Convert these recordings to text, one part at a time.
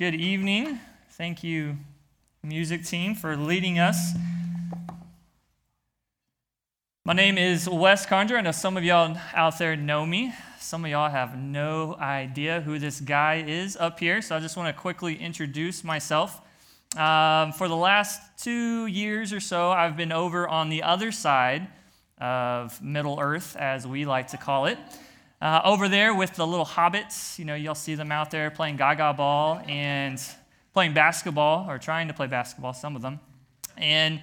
Good evening. Thank you, music team, for leading us. My name is Wes Conjure. I know some of y'all out there know me. Some of y'all have no idea who this guy is up here, so I just want to quickly introduce myself. Um, for the last two years or so, I've been over on the other side of Middle Earth, as we like to call it. Uh, over there with the little hobbits, you know, you'll see them out there playing gaga ball and playing basketball or trying to play basketball, some of them. And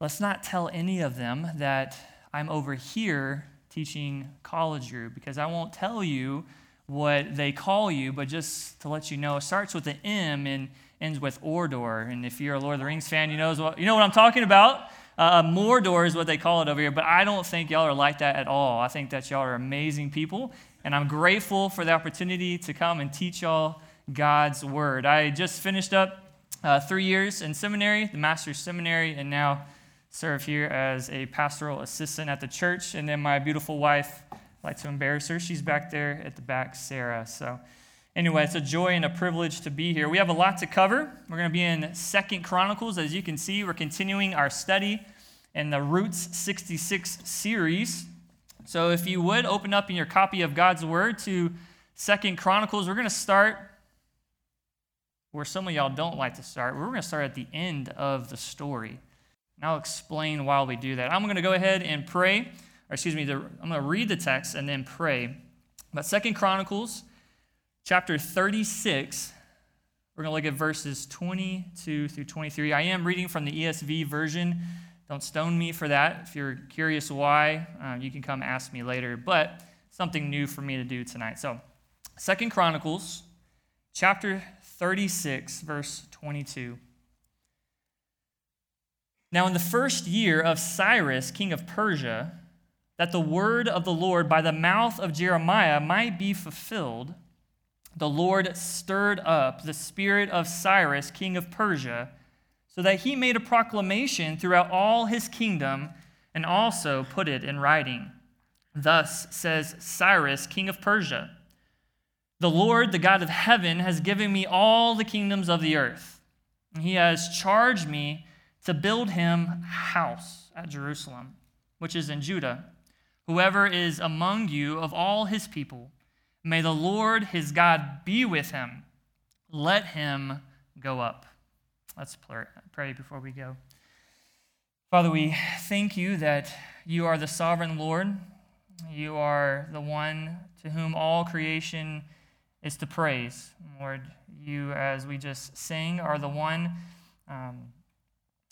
let's not tell any of them that I'm over here teaching college group because I won't tell you what they call you, but just to let you know, it starts with an M and ends with Ordor. And if you're a Lord of the Rings fan, you know what, you know what I'm talking about. Uh, Mordor is what they call it over here, but I don't think y'all are like that at all. I think that y'all are amazing people, and I'm grateful for the opportunity to come and teach y'all God's Word. I just finished up uh, three years in seminary, the master's seminary, and now serve here as a pastoral assistant at the church. And then my beautiful wife, I like to embarrass her, she's back there at the back, Sarah. So, anyway, it's a joy and a privilege to be here. We have a lot to cover. We're going to be in Second Chronicles. As you can see, we're continuing our study in the Roots 66 series. So if you would open up in your copy of God's Word to Second Chronicles, we're going to start where some of y'all don't like to start. We're going to start at the end of the story. And I'll explain while we do that. I'm going to go ahead and pray, or excuse me, I'm going to read the text and then pray. But Second Chronicles, chapter 36, we're going to look at verses 22 through 23. I am reading from the ESV version. Don't stone me for that. If you're curious why, uh, you can come ask me later. But something new for me to do tonight. So, Second Chronicles, chapter 36, verse 22. Now, in the first year of Cyrus, king of Persia, that the word of the Lord by the mouth of Jeremiah might be fulfilled, the Lord stirred up the spirit of Cyrus, king of Persia so that he made a proclamation throughout all his kingdom and also put it in writing. Thus says Cyrus, king of Persia The Lord, the God of heaven, has given me all the kingdoms of the earth. He has charged me to build him a house at Jerusalem, which is in Judah. Whoever is among you of all his people, may the Lord his God be with him. Let him go up. Let's pray before we go. Father, we thank you that you are the sovereign Lord. You are the one to whom all creation is to praise. Lord, you, as we just sing, are the one um,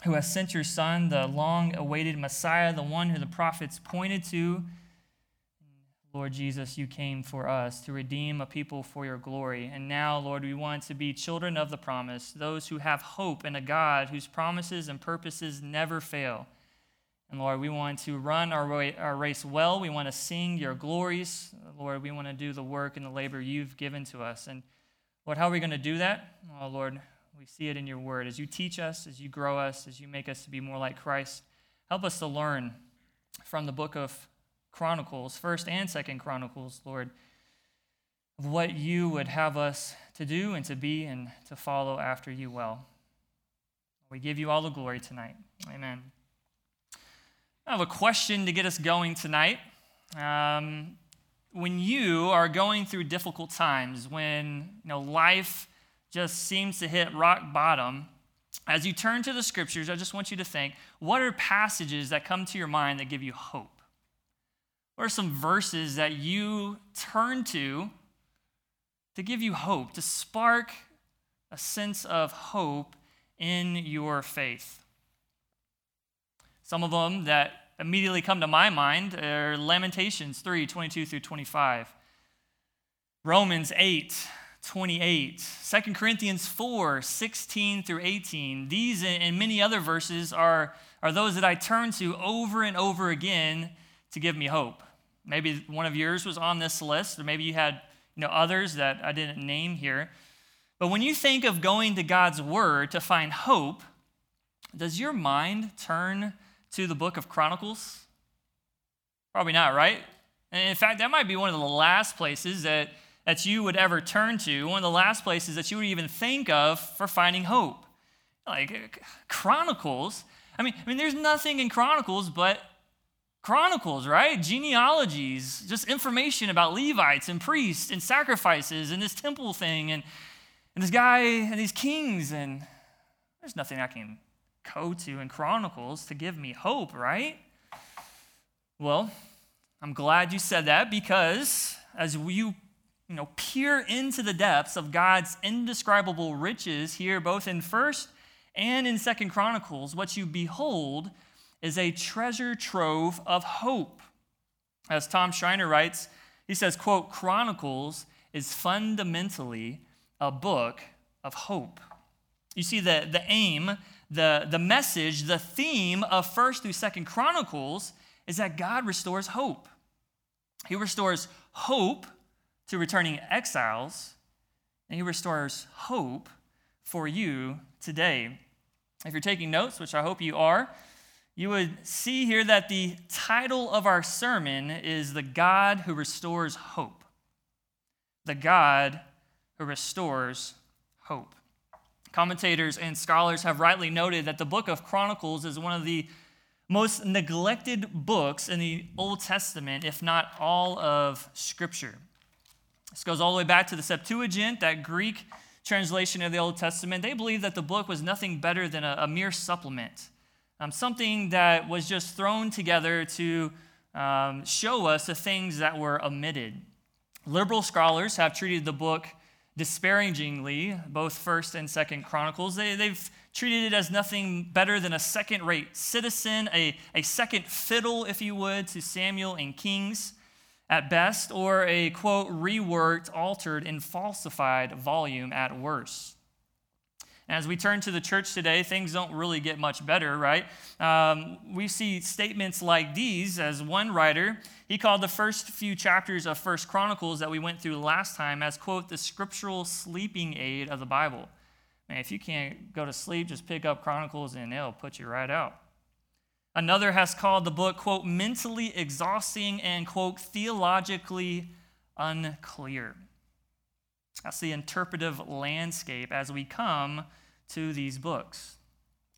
who has sent your Son, the long awaited Messiah, the one who the prophets pointed to Lord Jesus, you came for us to redeem a people for your glory. And now, Lord, we want to be children of the promise, those who have hope in a God whose promises and purposes never fail. And Lord, we want to run our, our race well. We want to sing your glories. Lord, we want to do the work and the labor you've given to us. And Lord, how are we going to do that? Oh, Lord, we see it in your word. As you teach us, as you grow us, as you make us to be more like Christ, help us to learn from the book of Chronicles, First and Second Chronicles, Lord, of what you would have us to do and to be and to follow after you well. We give you all the glory tonight. Amen. I have a question to get us going tonight. Um, when you are going through difficult times, when you know life just seems to hit rock bottom, as you turn to the scriptures, I just want you to think what are passages that come to your mind that give you hope? What are some verses that you turn to to give you hope, to spark a sense of hope in your faith? Some of them that immediately come to my mind are Lamentations 3 22 through 25, Romans 8 28, 2 Corinthians 4 16 through 18. These and many other verses are, are those that I turn to over and over again to give me hope. Maybe one of yours was on this list, or maybe you had you know, others that I didn't name here. But when you think of going to God's Word to find hope, does your mind turn to the book of Chronicles? Probably not, right? And in fact, that might be one of the last places that, that you would ever turn to, one of the last places that you would even think of for finding hope. Like Chronicles. I mean, I mean, there's nothing in Chronicles but Chronicles, right? Genealogies, just information about Levites and priests and sacrifices and this temple thing and, and this guy and these kings. And there's nothing I can go to in Chronicles to give me hope, right? Well, I'm glad you said that because as you you know peer into the depths of God's indescribable riches here both in 1st and in 2nd Chronicles, what you behold is a treasure trove of hope. As Tom Schreiner writes, he says, quote, Chronicles is fundamentally a book of hope. You see, the, the aim, the, the message, the theme of 1st through 2nd Chronicles is that God restores hope. He restores hope to returning exiles, and He restores hope for you today. If you're taking notes, which I hope you are, you would see here that the title of our sermon is The God Who Restores Hope. The God Who Restores Hope. Commentators and scholars have rightly noted that the book of Chronicles is one of the most neglected books in the Old Testament, if not all of Scripture. This goes all the way back to the Septuagint, that Greek translation of the Old Testament. They believed that the book was nothing better than a, a mere supplement um, something that was just thrown together to um, show us the things that were omitted. Liberal scholars have treated the book disparagingly, both First and Second Chronicles. They, they've treated it as nothing better than a second rate citizen, a, a second fiddle, if you would, to Samuel and Kings at best, or a quote, reworked, altered, and falsified volume at worst. As we turn to the church today, things don't really get much better, right? Um, we see statements like these as one writer, he called the first few chapters of First Chronicles that we went through last time as, quote, the scriptural sleeping aid of the Bible. Man, if you can't go to sleep, just pick up Chronicles and it'll put you right out. Another has called the book, quote, mentally exhausting and, quote, theologically unclear. That's the interpretive landscape as we come to these books.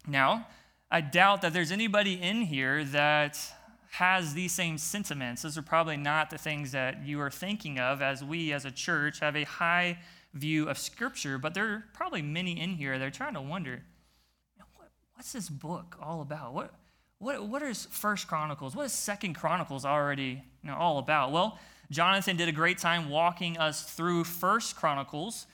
Now, I doubt that there's anybody in here that has these same sentiments. Those are probably not the things that you are thinking of as we as a church have a high view of Scripture, but there are probably many in here that are trying to wonder what's this book all about? What, what, what is First Chronicles? What is Second Chronicles already you know, all about? Well, Jonathan did a great time walking us through First Chronicles.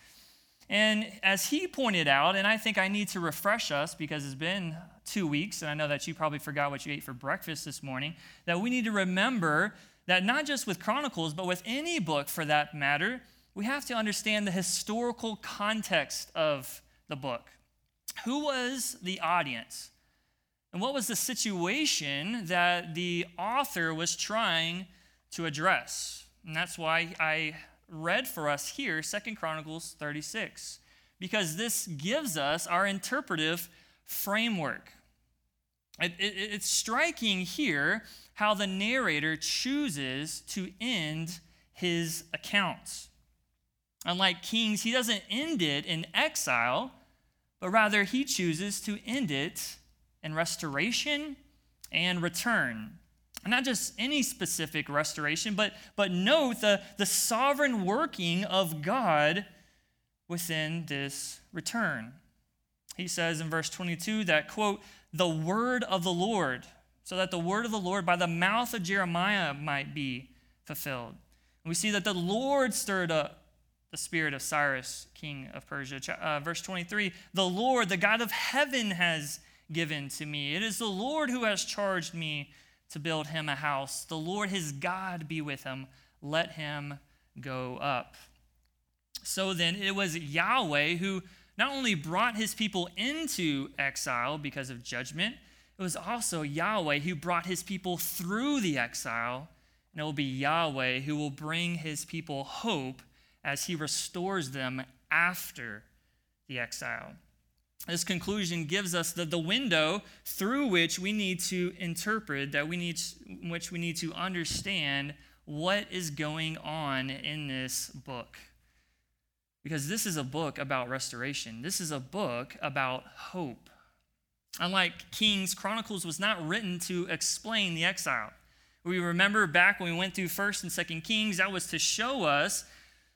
And as he pointed out, and I think I need to refresh us because it's been two weeks, and I know that you probably forgot what you ate for breakfast this morning, that we need to remember that not just with Chronicles, but with any book for that matter, we have to understand the historical context of the book. Who was the audience? And what was the situation that the author was trying to address? And that's why I read for us here Second Chronicles 36, because this gives us our interpretive framework. It, it, it's striking here how the narrator chooses to end his accounts. Unlike Kings, he doesn't end it in exile, but rather he chooses to end it in restoration and return not just any specific restoration, but, but note the, the sovereign working of God within this return. He says in verse 22 that, quote, the word of the Lord, so that the word of the Lord by the mouth of Jeremiah might be fulfilled. And we see that the Lord stirred up the spirit of Cyrus, king of Persia. Uh, verse 23 The Lord, the God of heaven, has given to me. It is the Lord who has charged me to build him a house. The Lord his God be with him. Let him go up. So then, it was Yahweh who not only brought his people into exile because of judgment, it was also Yahweh who brought his people through the exile. And it will be Yahweh who will bring his people hope as he restores them after the exile this conclusion gives us the, the window through which we need to interpret, that we need, which we need to understand what is going on in this book. Because this is a book about restoration, this is a book about hope. Unlike Kings, Chronicles was not written to explain the exile. We remember back when we went through First and Second Kings, that was to show us,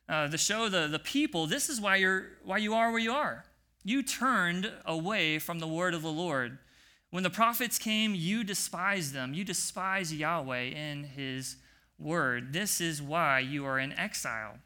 uh, to show the, the people, this is why you're why you are where you are. You turned away from the word of the Lord. When the prophets came, you despised them. You despise Yahweh in his word. This is why you are in exile.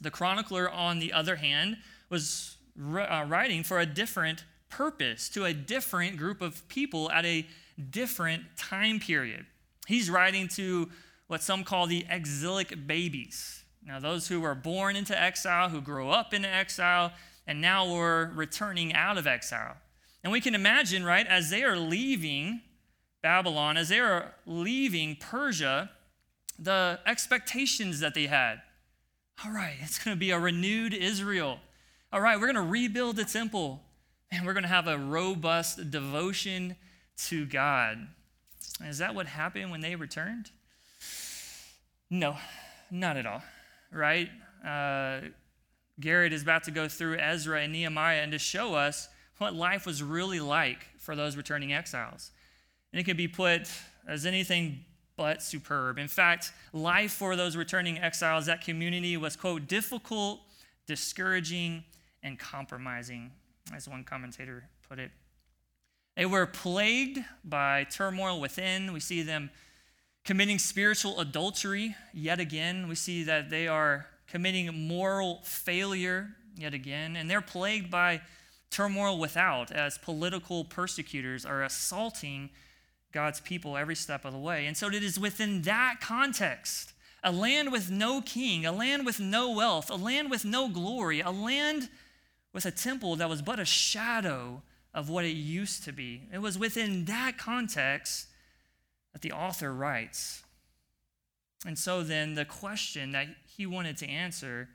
The chronicler, on the other hand, was uh, writing for a different purpose to a different group of people at a different time period. He's writing to what some call the exilic babies. Now, those who were born into exile, who grew up in exile, and now we're returning out of exile. And we can imagine, right, as they are leaving Babylon, as they are leaving Persia, the expectations that they had. All right, it's going to be a renewed Israel. All right, we're going to rebuild the temple and we're going to have a robust devotion to God. Is that what happened when they returned? No, not at all, right? Uh, Garrett is about to go through Ezra and Nehemiah and to show us what life was really like for those returning exiles. And it can be put as anything but superb. In fact, life for those returning exiles, that community was, quote, difficult, discouraging, and compromising, as one commentator put it. They were plagued by turmoil within. We see them committing spiritual adultery yet again. We see that they are committing moral failure yet again. And they're plagued by turmoil without as political persecutors are assaulting God's people every step of the way. And so it is within that context a land with no king, a land with no wealth, a land with no glory, a land with a temple that was but a shadow of what it used to be. It was within that context that the author writes. And so then the question that he wanted to answer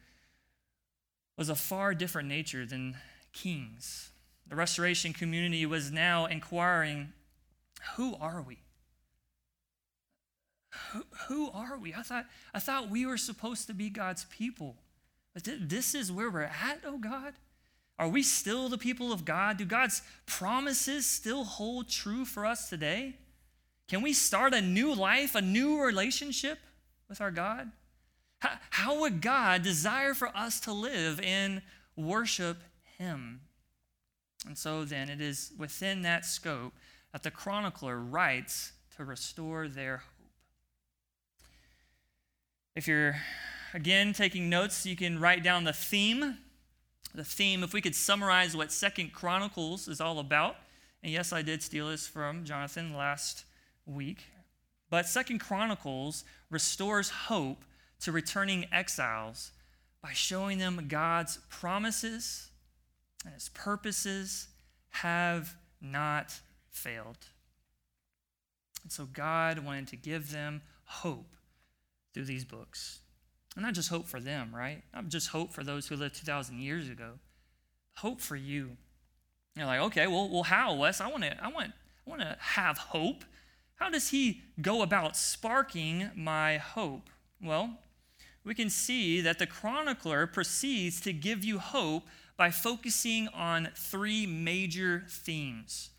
was a far different nature than kings. The restoration community was now inquiring who are we? Who, are we? I thought, I thought we were supposed to be God's people. But th- this is where we're at, oh God? Are we still the people of God? Do God's promises still hold true for us today? Can we start a new life, a new relationship with our God? How, how would God desire for us to live and worship Him? And so then it is within that scope that the chronicler writes to restore their hope. If you're, again, taking notes, you can write down the theme. The theme, if we could summarize what Second Chronicles is all about. And yes, I did steal this from Jonathan last week. But Second Chronicles restores hope to returning exiles by showing them God's promises and his purposes have not failed. And so God wanted to give them hope through these books. And not just hope for them, right? Not just hope for those who lived 2,000 years ago. Hope for you. You're like, okay, well, well how, Wes? I want to I want, I want to have hope. How does he go about sparking my hope? Well, we can see that the chronicler proceeds to give you hope by focusing on three major themes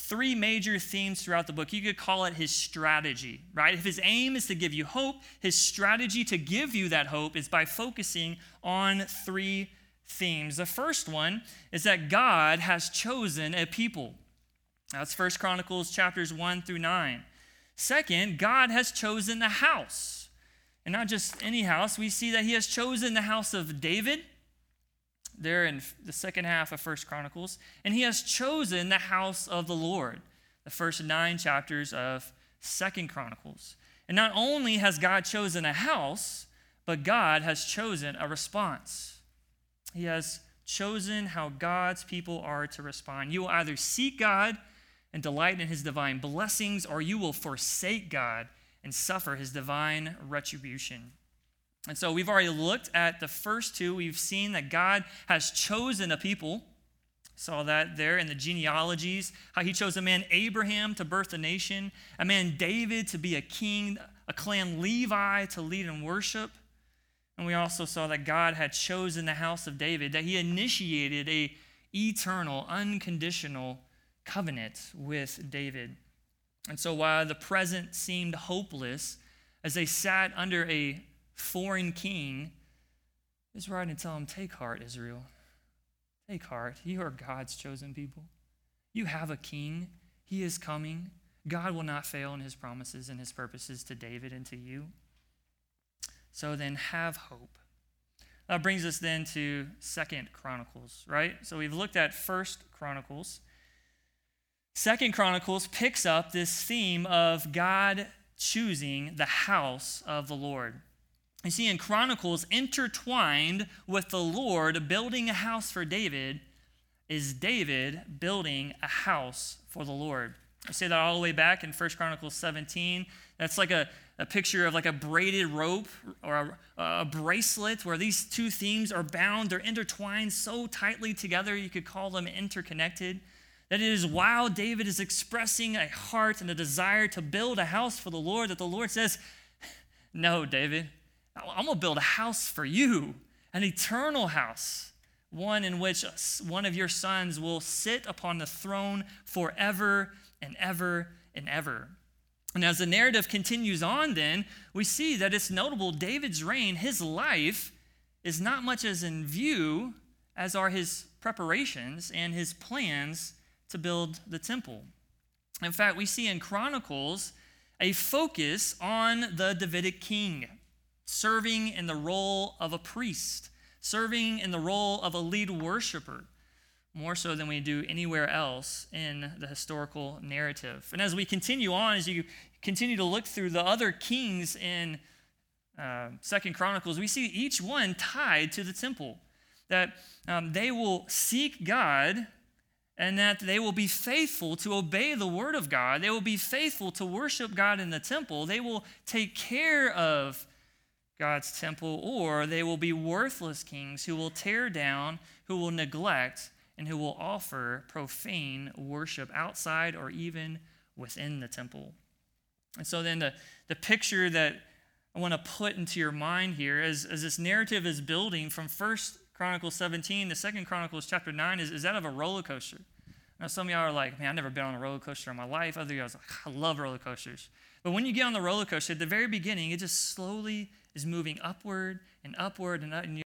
three major themes throughout the book. You could call it his strategy, right? If his aim is to give you hope, his strategy to give you that hope is by focusing on three themes. The first one is that God has chosen a people. That's First Chronicles chapters 1 through 9. Second, God has chosen the house. And not just any house, we see that he has chosen the house of David there in the second half of First Chronicles, and he has chosen the house of the Lord, the first nine chapters of Second Chronicles. And not only has God chosen a house, but God has chosen a response. He has chosen how God's people are to respond. You will either seek God and delight in his divine blessings, or you will forsake God and suffer his divine retribution. And so we've already looked at the first two. We've seen that God has chosen a people. Saw that there in the genealogies, how he chose a man, Abraham, to birth a nation, a man, David, to be a king, a clan, Levi, to lead in worship. And we also saw that God had chosen the house of David, that he initiated a eternal, unconditional covenant with David. And so while the present seemed hopeless as they sat under a foreign king, is right and tell them, Take heart, Israel. Take heart. You are God's chosen people. You have a king. He is coming. God will not fail in his promises and his purposes to David and to you. So then have hope. That brings us then to Second Chronicles, right? So we've looked at First Chronicles. Second Chronicles picks up this theme of God choosing the house of the Lord. You see, in Chronicles, intertwined with the Lord building a house for David, is David building a house for the Lord. I say that all the way back in 1 Chronicles 17. That's like a, a picture of like a braided rope or a, a bracelet where these two themes are bound. They're intertwined so tightly together, you could call them interconnected. That it is while David is expressing a heart and a desire to build a house for the Lord that the Lord says, No, David, I'm going to build a house for you, an eternal house, one in which one of your sons will sit upon the throne forever and ever and ever. And as the narrative continues on, then, we see that it's notable David's reign, his life, is not much as in view as are his preparations and his plans to build the temple. In fact, we see in Chronicles a focus on the Davidic king serving in the role of a priest, serving in the role of a lead worshiper, more so than we do anywhere else in the historical narrative. And as we continue on, as you continue to look through the other kings in uh, Second Chronicles, we see each one tied to the temple. That um, they will seek God and that they will be faithful to obey the word of God. They will be faithful to worship God in the temple. They will take care of God's temple, or they will be worthless kings who will tear down, who will neglect, and who will offer profane worship outside or even within the temple. And so then the, the picture that I want to put into your mind here as, as this narrative is building from First Chronicles 17 to Second Chronicles chapter 9 is, is that of a roller coaster. Now some of y'all are like, man, I've never been on a roller coaster in my life. Other y'all are like, I love roller coasters. But when you get on the roller coaster, at the very beginning, it just slowly is moving upward and upward and, up, and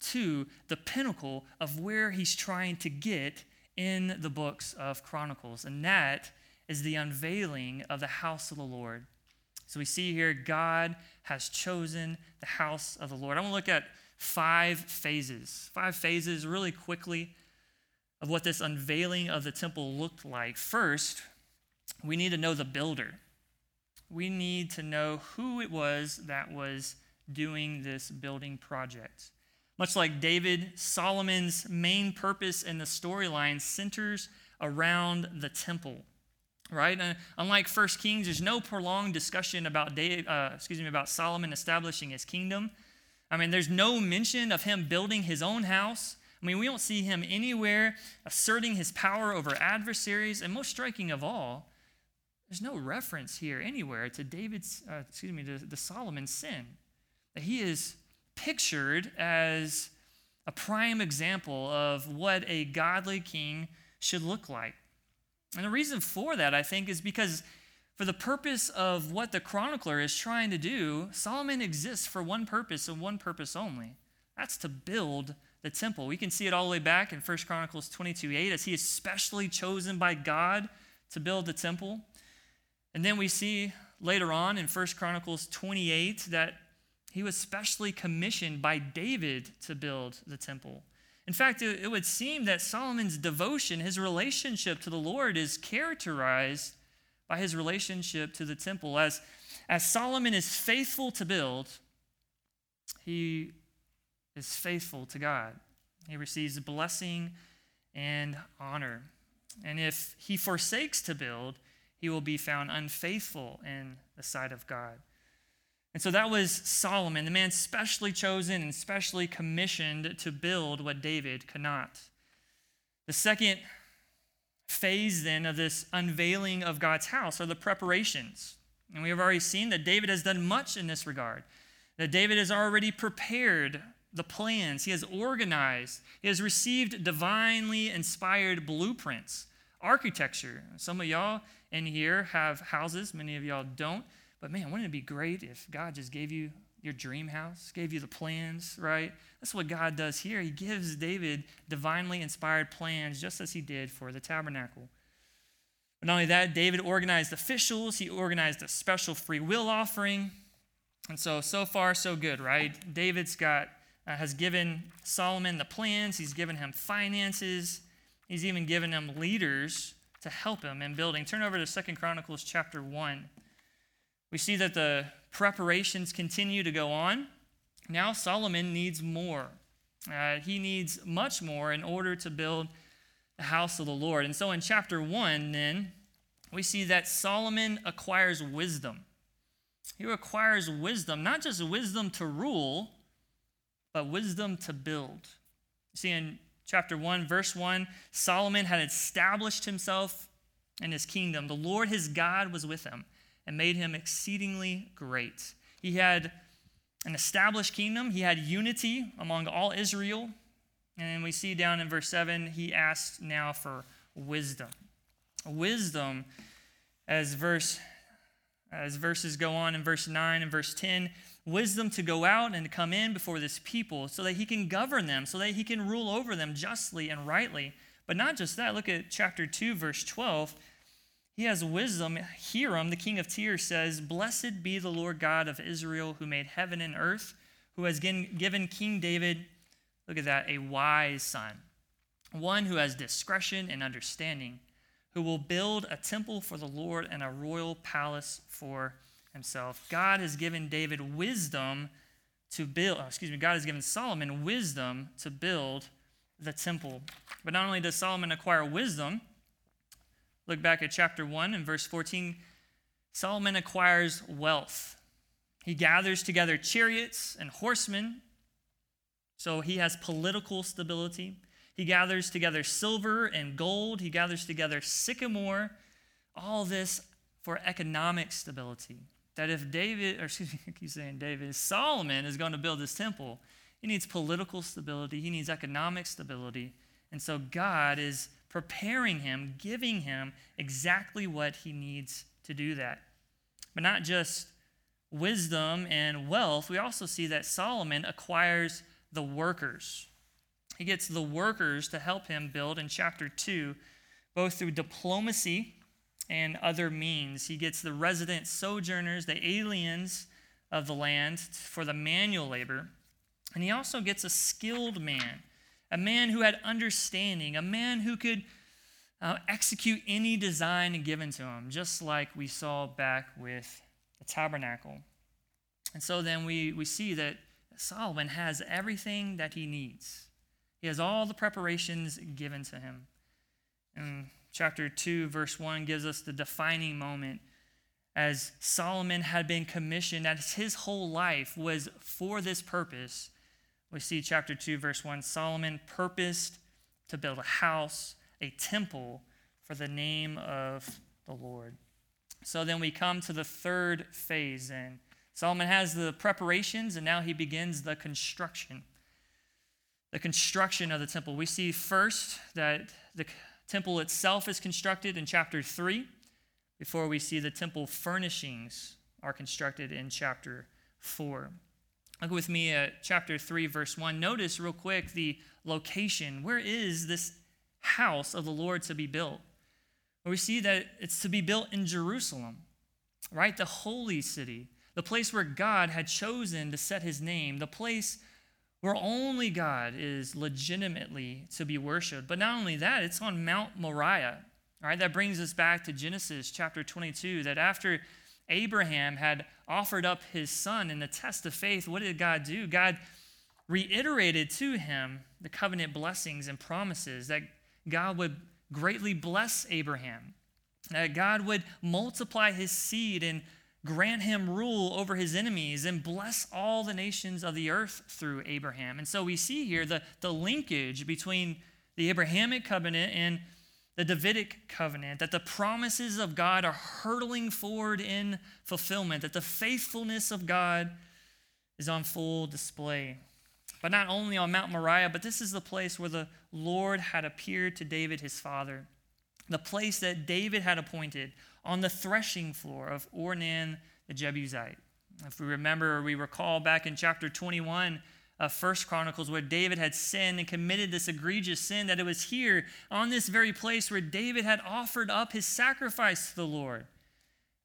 to the pinnacle of where he's trying to get in the books of Chronicles, and that is the unveiling of the house of the Lord. So we see here God has chosen the house of the Lord. I want to look at five phases, five phases really quickly of what this unveiling of the temple looked like. First, we need to know the builder. We need to know who it was that was doing this building project. Much like David, Solomon's main purpose in the storyline centers around the temple. Right? And unlike First Kings, there's no prolonged discussion about David, uh, excuse me, about Solomon establishing his kingdom. I mean, there's no mention of him building his own house. I mean, we don't see him anywhere asserting his power over adversaries. And most striking of all, there's no reference here anywhere to David's, uh, excuse me, to, the Solomon's sin. That he is pictured as a prime example of what a godly king should look like. And the reason for that, I think, is because for the purpose of what the chronicler is trying to do, Solomon exists for one purpose and one purpose only. That's to build the temple. We can see it all the way back in 1 Chronicles 22 8 as he is specially chosen by God to build the temple. And then we see later on in 1 Chronicles 28 that he was specially commissioned by David to build the temple. In fact, it would seem that Solomon's devotion, his relationship to the Lord, is characterized by his relationship to the temple. As, as Solomon is faithful to build, he is faithful to God. He receives blessing and honor. And if he forsakes to build, he will be found unfaithful in the sight of God. And so that was Solomon, the man specially chosen and specially commissioned to build what David could not. The second phase then of this unveiling of God's house are the preparations. And we have already seen that David has done much in this regard, that David has already prepared the plans, he has organized, he has received divinely inspired blueprints, architecture. Some of y'all in here have houses, many of y'all don't. But man, wouldn't it be great if God just gave you your dream house, gave you the plans, right? That's what God does here. He gives David divinely inspired plans, just as he did for the tabernacle. But not only that, David organized officials, he organized a special free will offering. And so, so far, so good, right? David's got, uh, has given Solomon the plans, he's given him finances, he's even given him leaders to help him in building. Turn over to Second Chronicles chapter 1. We see that the preparations continue to go on. Now Solomon needs more. Uh, he needs much more in order to build the house of the Lord. And so in chapter 1, then, we see that Solomon acquires wisdom. He acquires wisdom, not just wisdom to rule, but wisdom to build. See, in chapter 1, verse 1, Solomon had established himself in his kingdom. The Lord his God was with him and made him exceedingly great. He had an established kingdom, he had unity among all Israel. And we see down in verse 7, he asked now for wisdom. Wisdom, as verse as verses go on in verse 9 and verse 10, wisdom to go out and to come in before this people so that he can govern them, so that he can rule over them justly and rightly. But not just that, look at chapter 2, verse 12. He has wisdom. Hiram, the king of Tyre, says, Blessed be the Lord God of Israel, who made heaven and earth, who has given King David, look at that, a wise son, one who has discretion and understanding, who will build a temple for the Lord and a royal palace for himself. God has given David wisdom to build, oh, excuse me, God has given Solomon wisdom to build the temple. But not only does Solomon acquire wisdom, Look back at chapter 1 and verse 14. Solomon acquires wealth. He gathers together chariots and horsemen. So he has political stability. He gathers together silver and gold. He gathers together sycamore. All this for economic stability. That if David, or excuse me, I keep saying David, Solomon is going to build this temple, he needs political stability, he needs economic stability. And so God is preparing him, giving him exactly what he needs to do that. But not just wisdom and wealth, we also see that Solomon acquires the workers. He gets the workers to help him build in chapter 2, both through diplomacy and other means. He gets the resident sojourners, the aliens of the land, for the manual labor. And he also gets a skilled man a man who had understanding, a man who could uh, execute any design given to him, just like we saw back with the tabernacle. And so then we, we see that Solomon has everything that he needs. He has all the preparations given to him. And chapter 2, verse 1 gives us the defining moment as Solomon had been commissioned, as his whole life was for this purpose we see chapter 2, verse 1 Solomon purposed to build a house, a temple for the name of the Lord. So then we come to the third phase, and Solomon has the preparations, and now he begins the construction. The construction of the temple. We see first that the temple itself is constructed in chapter 3, before we see the temple furnishings are constructed in chapter 4. Look with me at chapter 3, verse 1. Notice real quick the location. Where is this house of the Lord to be built? Well, we see that it's to be built in Jerusalem, right? The holy city, the place where God had chosen to set his name, the place where only God is legitimately to be worshiped. But not only that, it's on Mount Moriah, right? That brings us back to Genesis chapter 22, that after Abraham had offered up his son in the test of faith, what did God do? God reiterated to him the covenant blessings and promises that God would greatly bless Abraham, that God would multiply his seed and grant him rule over his enemies, and bless all the nations of the earth through Abraham. And so we see here the, the linkage between the Abrahamic covenant and the Davidic covenant, that the promises of God are hurtling forward in fulfillment, that the faithfulness of God is on full display. But not only on Mount Moriah, but this is the place where the Lord had appeared to David his father, the place that David had appointed on the threshing floor of Ornan the Jebusite. If we remember or we recall back in chapter 21 of First Chronicles where David had sinned and committed this egregious sin, that it was here on this very place where David had offered up his sacrifice to the Lord.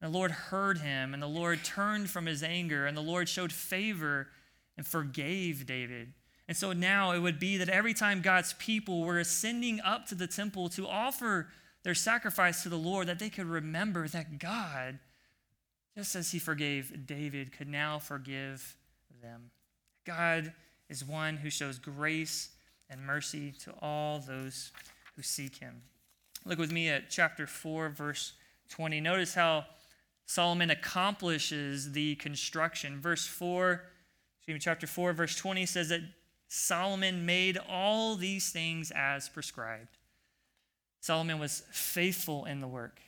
And the Lord heard him, and the Lord turned from his anger, and the Lord showed favor and forgave David. And so now it would be that every time God's people were ascending up to the temple to offer their sacrifice to the Lord, that they could remember that God, just as he forgave David, could now forgive them. God is one who shows grace and mercy to all those who seek him. Look with me at chapter 4, verse 20. Notice how Solomon accomplishes the construction. Verse 4, excuse me, chapter 4, verse 20 says that Solomon made all these things as prescribed. Solomon was faithful in the work.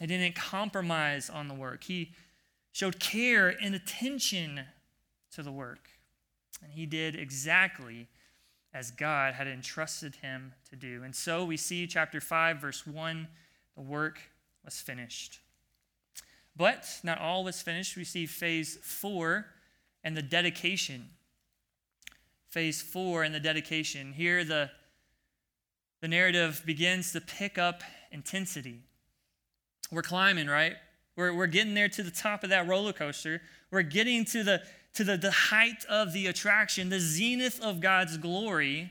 He didn't compromise on the work. He showed care and attention to the work. And he did exactly as God had entrusted him to do. And so we see chapter 5, verse 1 the work was finished. But not all was finished. We see phase 4 and the dedication. Phase 4 and the dedication. Here, the the narrative begins to pick up intensity. We're climbing, right? We're, we're getting there to the top of that roller coaster. We're getting to the to the, the height of the attraction, the zenith of God's glory.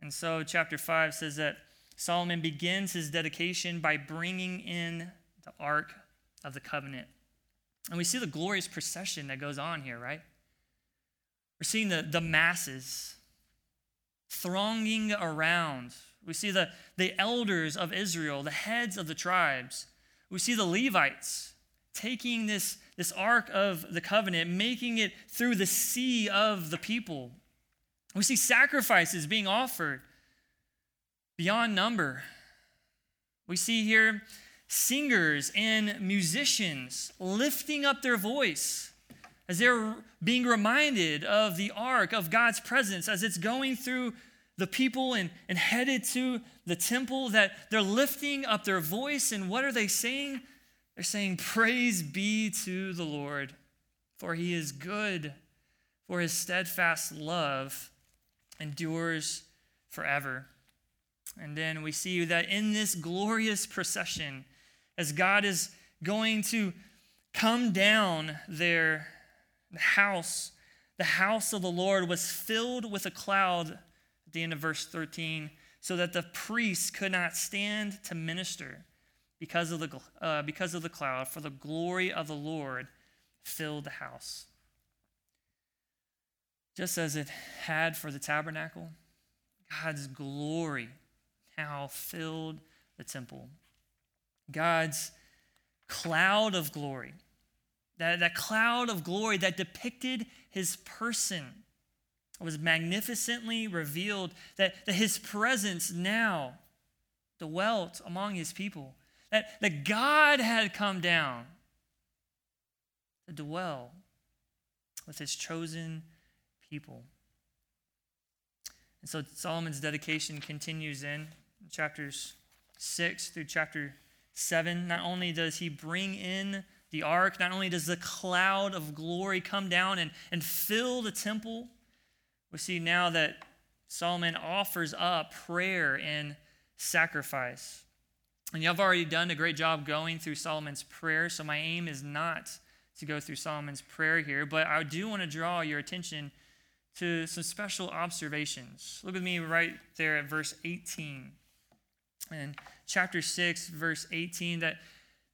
And so, chapter 5 says that Solomon begins his dedication by bringing in the Ark of the Covenant. And we see the glorious procession that goes on here, right? We're seeing the, the masses thronging around we see the, the elders of Israel, the heads of the tribes. We see the Levites taking this, this ark of the covenant, making it through the sea of the people. We see sacrifices being offered beyond number. We see here singers and musicians lifting up their voice as they're being reminded of the ark of God's presence as it's going through the people and, and headed to the temple that they're lifting up their voice. And what are they saying? They're saying, Praise be to the Lord, for he is good, for his steadfast love endures forever. And then we see that in this glorious procession, as God is going to come down there, the house, the house of the Lord was filled with a cloud at the end of verse 13, so that the priests could not stand to minister because of the, uh, because of the cloud, for the glory of the Lord filled the house. Just as it had for the tabernacle, God's glory now filled the temple. God's cloud of glory, that, that cloud of glory that depicted his person was magnificently revealed, that, that his presence now dwelt among his people, that, that God had come down to dwell with his chosen people. And so Solomon's dedication continues in chapters 6 through chapter 7. Not only does he bring in the ark, not only does the cloud of glory come down and, and fill the temple, we see now that Solomon offers up prayer and sacrifice. And y'all have already done a great job going through Solomon's prayer, so my aim is not to go through Solomon's prayer here, but I do want to draw your attention to some special observations. Look at me right there at verse 18. And chapter 6, verse 18, that,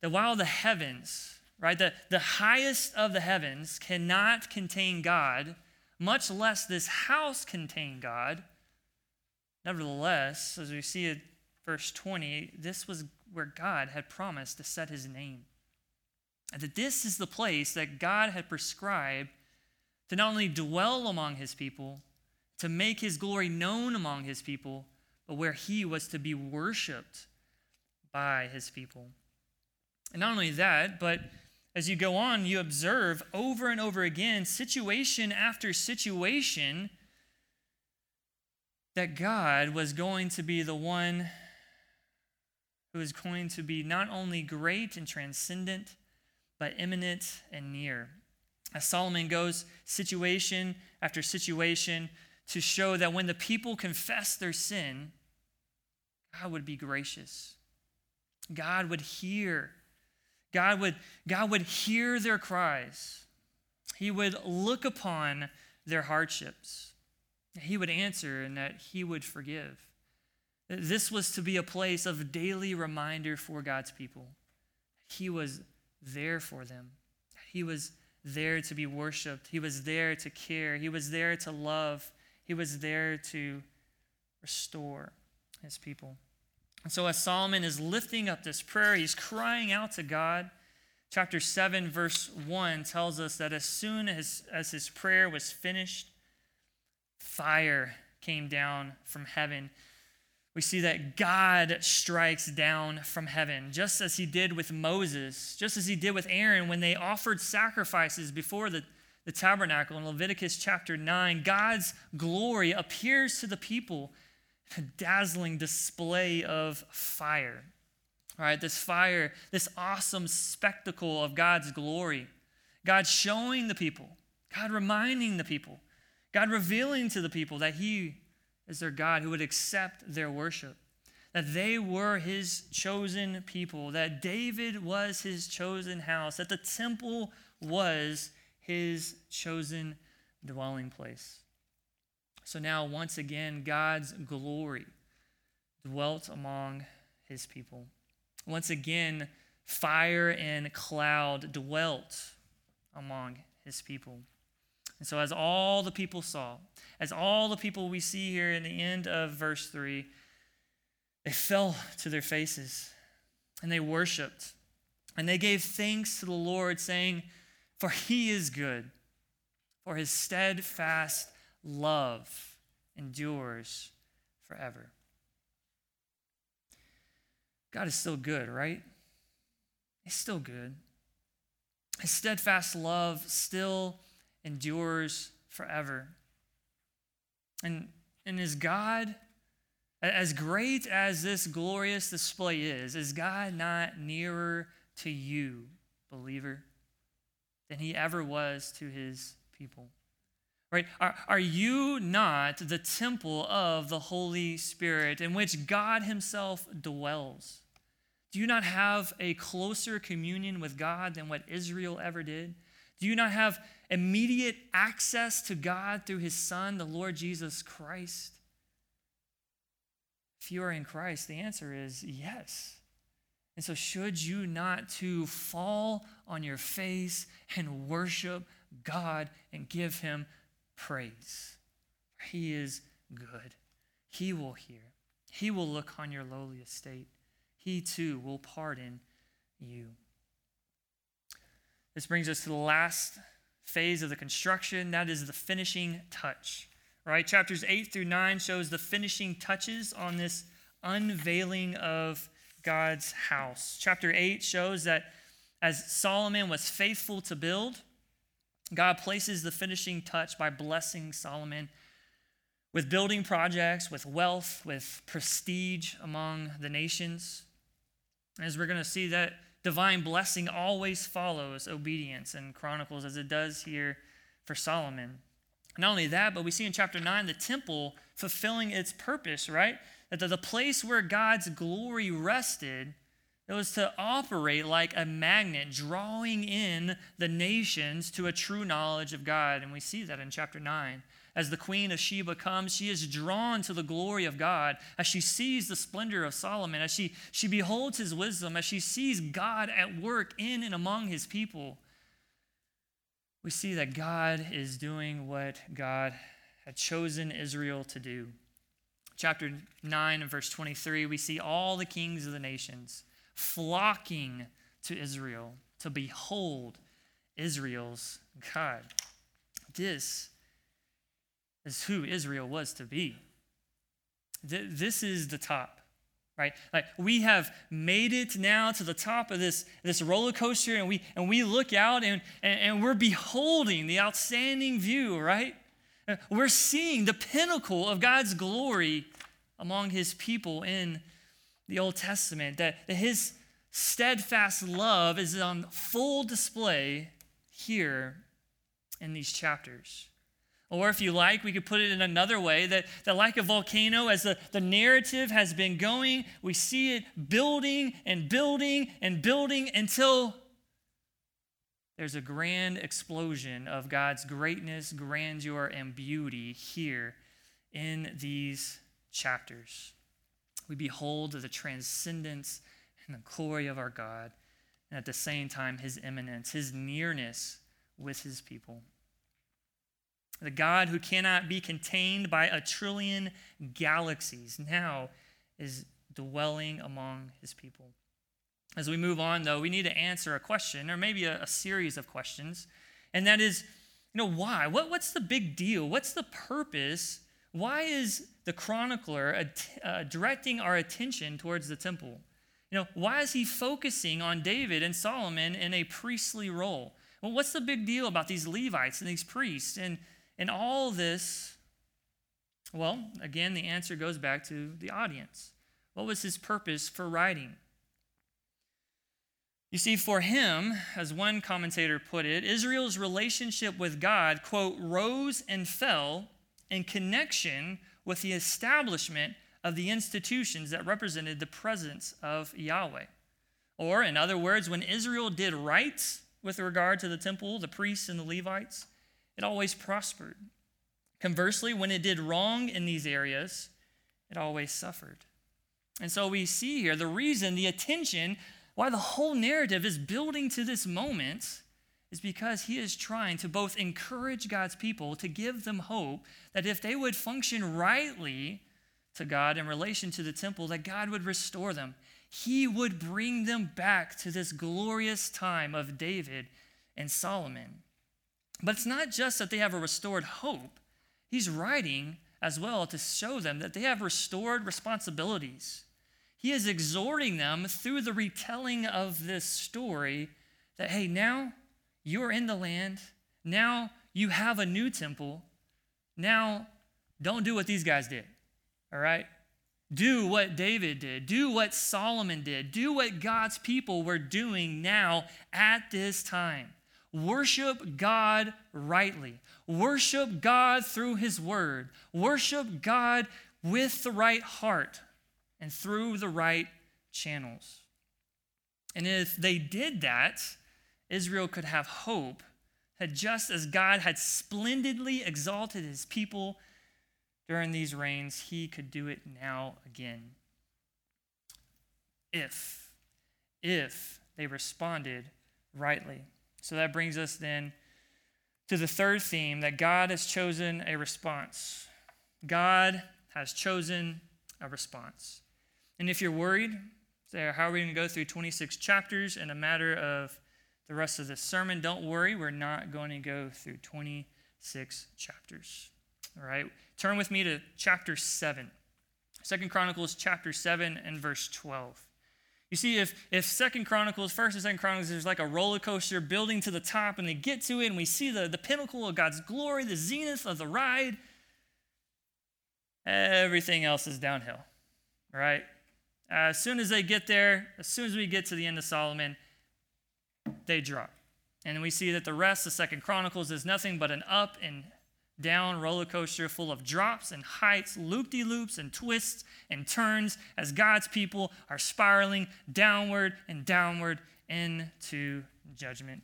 that while the heavens, right, the, the highest of the heavens cannot contain God, much less this house contain God. Nevertheless, as we see in verse 20, this was where God had promised to set his name. that this is the place that God had prescribed to not only dwell among his people, to make his glory known among his people, but where he was to be worshiped by his people. And not only that, but as you go on, you observe over and over again, situation after situation, that God was going to be the one who is going to be not only great and transcendent, but immanent and near. As Solomon goes situation after situation to show that when the people confess their sin, God would be gracious. God would hear. God would, God would hear their cries. He would look upon their hardships. He would answer and that He would forgive. This was to be a place of daily reminder for God's people. He was there for them. He was there to be worshiped. He was there to care. He was there to love. He was there to restore his people. And so, as Solomon is lifting up this prayer, he's crying out to God. Chapter 7, verse 1 tells us that as soon as, as his prayer was finished, fire came down from heaven we see that God strikes down from heaven, just as he did with Moses, just as he did with Aaron when they offered sacrifices before the, the tabernacle in Leviticus chapter 9. God's glory appears to the people, a dazzling display of fire. All right, this fire, this awesome spectacle of God's glory. God showing the people, God reminding the people, God revealing to the people that he is their God who would accept their worship. That they were his chosen people, that David was his chosen house, that the temple was his chosen dwelling place. So now, once again, God's glory dwelt among his people. Once again, fire and cloud dwelt among his people. And so, as all the people saw, as all the people we see here in the end of verse 3, they fell to their faces and they worshiped and they gave thanks to the Lord, saying, For he is good, for his steadfast love endures forever. God is still good, right? He's still good. His steadfast love still endures forever. And, and is God, as great as this glorious display is, is God not nearer to you, believer, than he ever was to his people? Right? Are, are you not the temple of the Holy Spirit in which God himself dwells? Do you not have a closer communion with God than what Israel ever did? Do you not have immediate access to God through his Son, the Lord Jesus Christ? If you are in Christ, the answer is yes. And so, should you not to fall on your face and worship God and give him praise? He is good. He will hear. He will look on your lowly estate. He too will pardon you. This brings us to the last phase of the construction, that is the finishing touch. Right? Chapters 8 through 9 shows the finishing touches on this unveiling of God's house. Chapter 8 shows that as Solomon was faithful to build, God places the finishing touch by blessing Solomon with building projects, with wealth, with prestige among the nations. As we're going to see that divine blessing always follows obedience in Chronicles, as it does here for Solomon. Not only that, but we see in chapter 9 the temple fulfilling its purpose, right? That the place where God's glory rested, it was to operate like a magnet, drawing in the nations to a true knowledge of God. And we see that in chapter 9. As the queen of Sheba comes, she is drawn to the glory of God as she sees the splendor of Solomon, as she, she beholds his wisdom, as she sees God at work in and among his people. We see that God is doing what God had chosen Israel to do. Chapter 9 and verse 23, we see all the kings of the nations flocking to Israel to behold Israel's God. This is who Israel was to be. This is the top, right? Like we have made it now to the top of this, this roller coaster, and we and we look out and, and, and we're beholding the outstanding view, right? We're seeing the pinnacle of God's glory among his people in the Old Testament, that, that his steadfast love is on full display here in these chapters. Or if you like, we could put it in another way that, that like a volcano, as the, the narrative has been going, we see it building and building and building until there's a grand explosion of God's greatness, grandeur, and beauty here in these chapters. We behold the transcendence and the glory of our God, and at the same time, his immanence, his nearness with his people. The God who cannot be contained by a trillion galaxies now is dwelling among his people. As we move on, though, we need to answer a question, or maybe a, a series of questions, and that is, you know, why? What, what's the big deal? What's the purpose? Why is the chronicler uh, directing our attention towards the temple? You know, why is he focusing on David and Solomon in a priestly role? Well, what's the big deal about these Levites and these priests? And and all this, well, again, the answer goes back to the audience. What was his purpose for writing? You see, for him, as one commentator put it, Israel's relationship with God, quote, rose and fell in connection with the establishment of the institutions that represented the presence of Yahweh. Or, in other words, when Israel did right with regard to the temple, the priests, and the Levites, it always prospered. Conversely, when it did wrong in these areas, it always suffered. And so we see here the reason, the attention, why the whole narrative is building to this moment is because he is trying to both encourage God's people, to give them hope that if they would function rightly to God in relation to the temple, that God would restore them. He would bring them back to this glorious time of David and Solomon. But it's not just that they have a restored hope, he's writing as well to show them that they have restored responsibilities. He is exhorting them through the retelling of this story that, hey, now you are in the land. Now you have a new temple. Now don't do what these guys did. All right? Do what David did. Do what Solomon did. Do what God's people were doing now at this time. Worship God rightly. Worship God through His Word. Worship God with the right heart and through the right channels. And if they did that, Israel could have hope that just as God had splendidly exalted His people during these reigns, He could do it now again. If, if they responded rightly. So that brings us then to the third theme that God has chosen a response. God has chosen a response. And if you're worried, say, how are we going to go through 26 chapters in a matter of the rest of this sermon? Don't worry, we're not going to go through 26 chapters. All right? Turn with me to chapter 7. Second Chronicles chapter 7 and verse 12. You see, if, if Second Chronicles, First and Second Chronicles, there's like a roller coaster building to the top, and they get to it, and we see the, the pinnacle of God's glory, the zenith of the ride, everything else is downhill, right? As soon as they get there, as soon as we get to the end of Solomon, they drop. And we see that the rest of Second Chronicles is nothing but an up and down roller coaster full of drops and heights, loop de loops and twists and turns as God's people are spiraling downward and downward into judgment.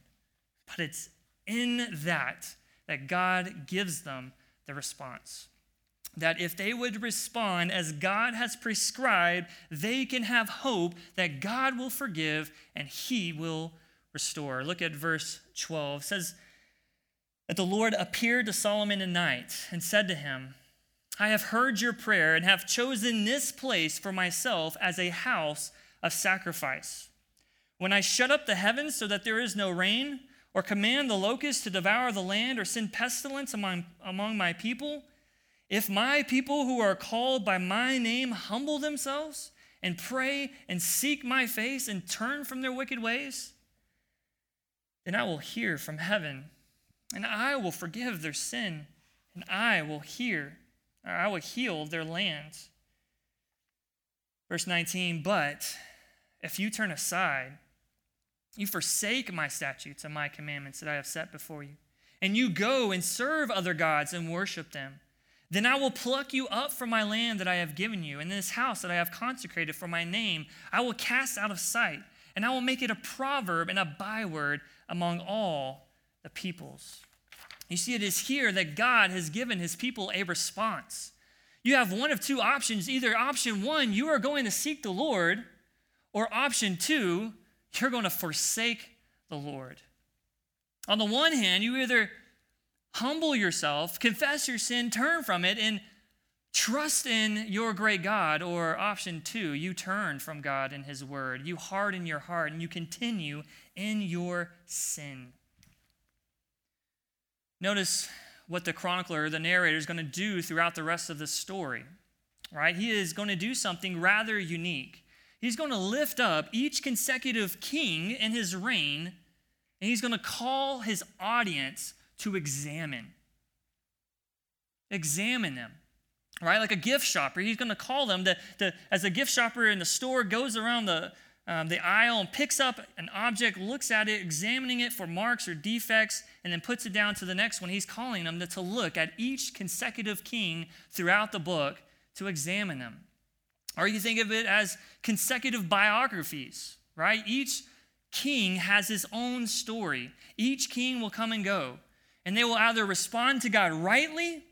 But it's in that that God gives them the response. That if they would respond as God has prescribed, they can have hope that God will forgive and he will restore. Look at verse 12. It says, that the Lord appeared to Solomon at night and said to him, I have heard your prayer and have chosen this place for myself as a house of sacrifice. When I shut up the heavens so that there is no rain, or command the locusts to devour the land, or send pestilence among, among my people, if my people who are called by my name humble themselves and pray and seek my face and turn from their wicked ways, then I will hear from heaven and I will forgive their sin and I will hear, or I will heal their land. Verse 19, but if you turn aside, you forsake my statutes and my commandments that I have set before you, and you go and serve other gods and worship them. Then I will pluck you up from my land that I have given you, and this house that I have consecrated for my name, I will cast out of sight, and I will make it a proverb and a byword among all the peoples. You see, it is here that God has given his people a response. You have one of two options. Either option one, you are going to seek the Lord, or option two, you're going to forsake the Lord. On the one hand, you either humble yourself, confess your sin, turn from it, and trust in your great God. Or option two, you turn from God and His word. You harden your heart and you continue in your sin. Notice what the chronicler, the narrator, is going to do throughout the rest of the story. Right? He is going to do something rather unique. He's going to lift up each consecutive king in his reign, and he's going to call his audience to examine. Examine them, right? Like a gift shopper. He's going to call them the, the, as a gift shopper in the store goes around the, um, the aisle and picks up an object, looks at it, examining it for marks or defects, and then puts it down to the next one. He's calling them to, look at each consecutive king throughout the book to examine them. Or you think of it as consecutive biographies, right? Each king has his own story. Each king will come and go and they will either respond to God rightly,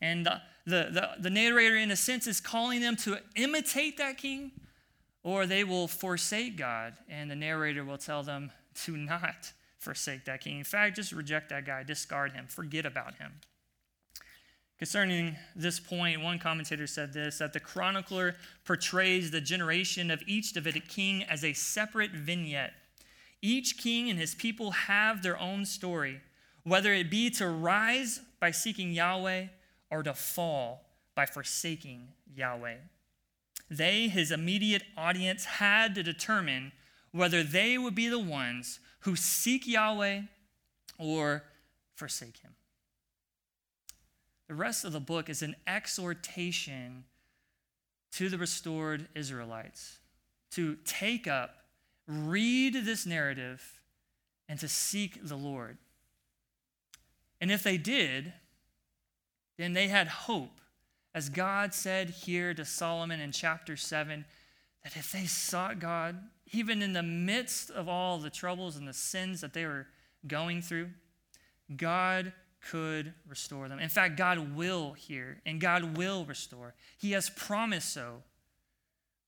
and the, the, the, the, narrator, in a sense, is calling them to imitate that king, or they will forsake God, and the narrator will tell them to not forsake that king. In fact, just reject that guy, discard him, forget about him. Concerning this point, one commentator said this that the chronicler portrays the generation of each Davidic king as a separate vignette. Each king and his people have their own story whether it be to rise by seeking Yahweh or to fall by forsaking Yahweh. They, his immediate audience, had to determine whether they would be the ones who seek Yahweh or forsake him. The rest of the book is an exhortation to the restored Israelites to take up, read this narrative, and to seek the Lord. And if they did, then they had hope. As God said here to Solomon in chapter 7, that if they sought God, even in the midst of all the troubles and the sins that they were going through, God could restore them. In fact, God will hear and God will restore. He has promised so.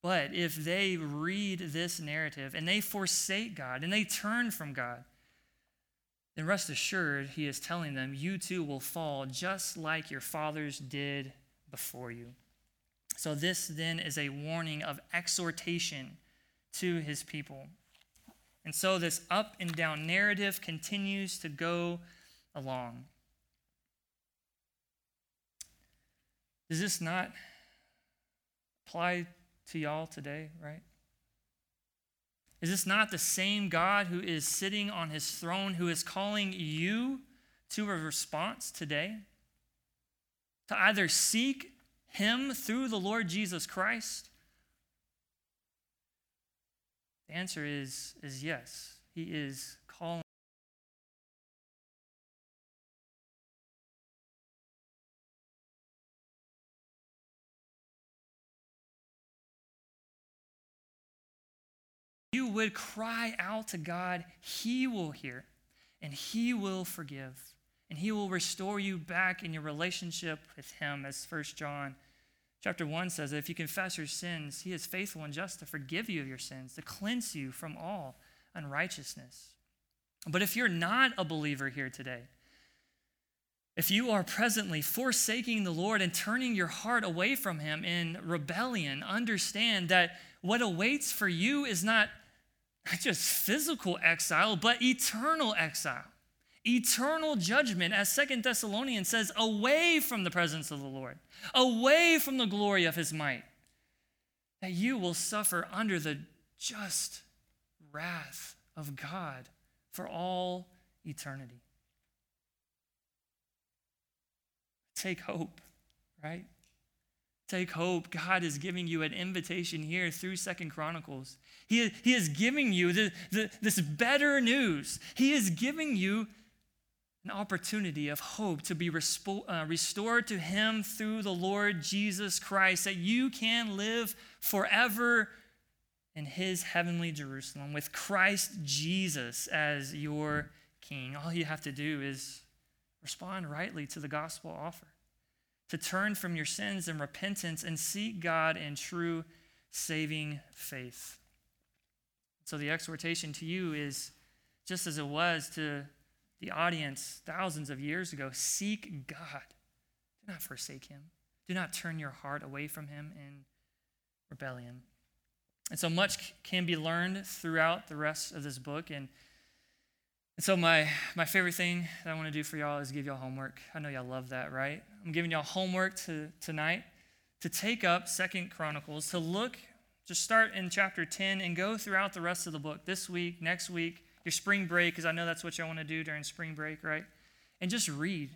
But if they read this narrative and they forsake God and they turn from God, then rest assured, he is telling them, you too will fall just like your fathers did before you. So, this then is a warning of exhortation to his people. And so, this up and down narrative continues to go along. Does this not apply to y'all today, right? Is this not the same God who is sitting on his throne, who is calling you to a response today? To either seek him through the Lord Jesus Christ? The answer is, is yes. He is calling. you would cry out to God, He will hear and He will forgive. And He will restore you back in your relationship with Him, as 1 John chapter 1 says that if you confess your sins, He is faithful and just to forgive you of your sins, to cleanse you from all unrighteousness. But if you're not a believer here today, if you are presently forsaking the Lord and turning your heart away from Him in rebellion, understand that what awaits for you is not just physical exile, but eternal exile, eternal judgment, as Second Thessalonians says, away from the presence of the Lord, away from the glory of his might, that you will suffer under the just wrath of God for all eternity. Take hope, right? Take hope. God is giving you an invitation here through Second Chronicles. He, he is giving you the, the, this better news. He is giving you an opportunity of hope to be respo- uh, restored to Him through the Lord Jesus Christ, that you can live forever in His heavenly Jerusalem with Christ Jesus as your King. All you have to do is respond rightly to the gospel offer to turn from your sins in repentance and seek God in true saving faith. So the exhortation to you is just as it was to the audience thousands of years ago seek God. Do not forsake him. Do not turn your heart away from him in rebellion. And so much can be learned throughout the rest of this book. And and so my, my favorite thing that I want to do for y'all is give y'all homework. I know y'all love that, right? I'm giving y'all homework to, tonight to take up Second Chronicles, to look, just start in chapter 10 and go throughout the rest of the book this week, next week, your spring break, because I know that's what y'all want to do during spring break, right? And just read.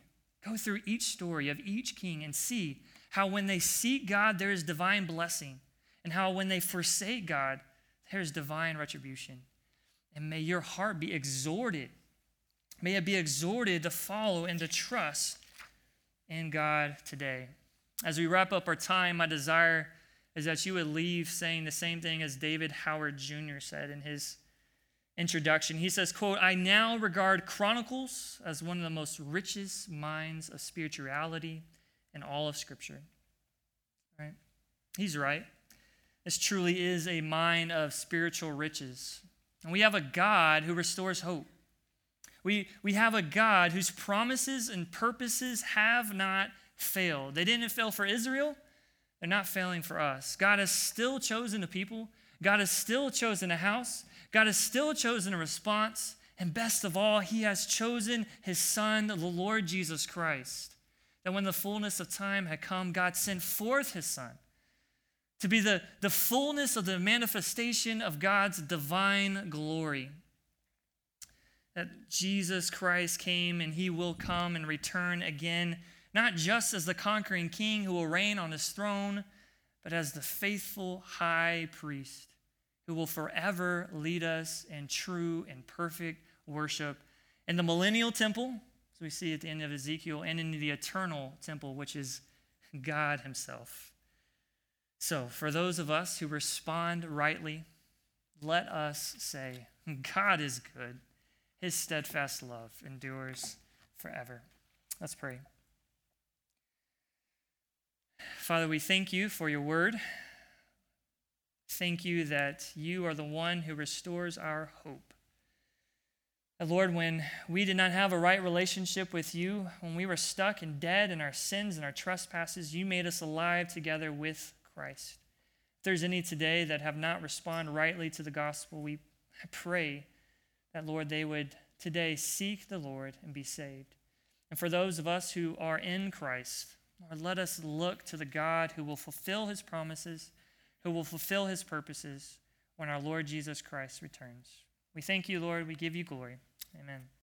Go through each story of each king and see how when they seek God, there is divine blessing, and how when they forsake God, there is divine retribution. And may your heart be exhorted. May it be exhorted to follow and to trust in God today. As we wrap up our time, my desire is that you would leave saying the same thing as David Howard Jr. said in his introduction. He says, quote, I now regard Chronicles as one of the most richest minds of spirituality in all of Scripture. Right? He's right. This truly is a mine of spiritual riches. And we have a God who restores hope. We, we have a God whose promises and purposes have not failed. They didn't fail for Israel, they're not failing for us. God has still chosen a people, God has still chosen a house, God has still chosen a response, and best of all, He has chosen His Son, the Lord Jesus Christ. That when the fullness of time had come, God sent forth His Son to be the, the fullness of the manifestation of God's divine glory. That Jesus Christ came and he will come and return again, not just as the conquering king who will reign on his throne, but as the faithful high priest who will forever lead us in true and perfect worship in the millennial temple, as we see at the end of Ezekiel, and in the eternal temple, which is God Himself. So, for those of us who respond rightly, let us say, God is good. His steadfast love endures forever. Let's pray. Father, we thank you for your word. Thank you that you are the one who restores our hope. Lord, when we did not have a right relationship with you, when we were stuck and dead in our sins and our trespasses, you made us alive together with Christ. If there's any today that have not responded rightly to the gospel, we pray that, Lord, they would today seek the Lord and be saved. And for those of us who are in Christ, Lord, let us look to the God who will fulfill his promises, who will fulfill his purposes when our Lord Jesus Christ returns. We thank you, Lord. We give you glory. Amen.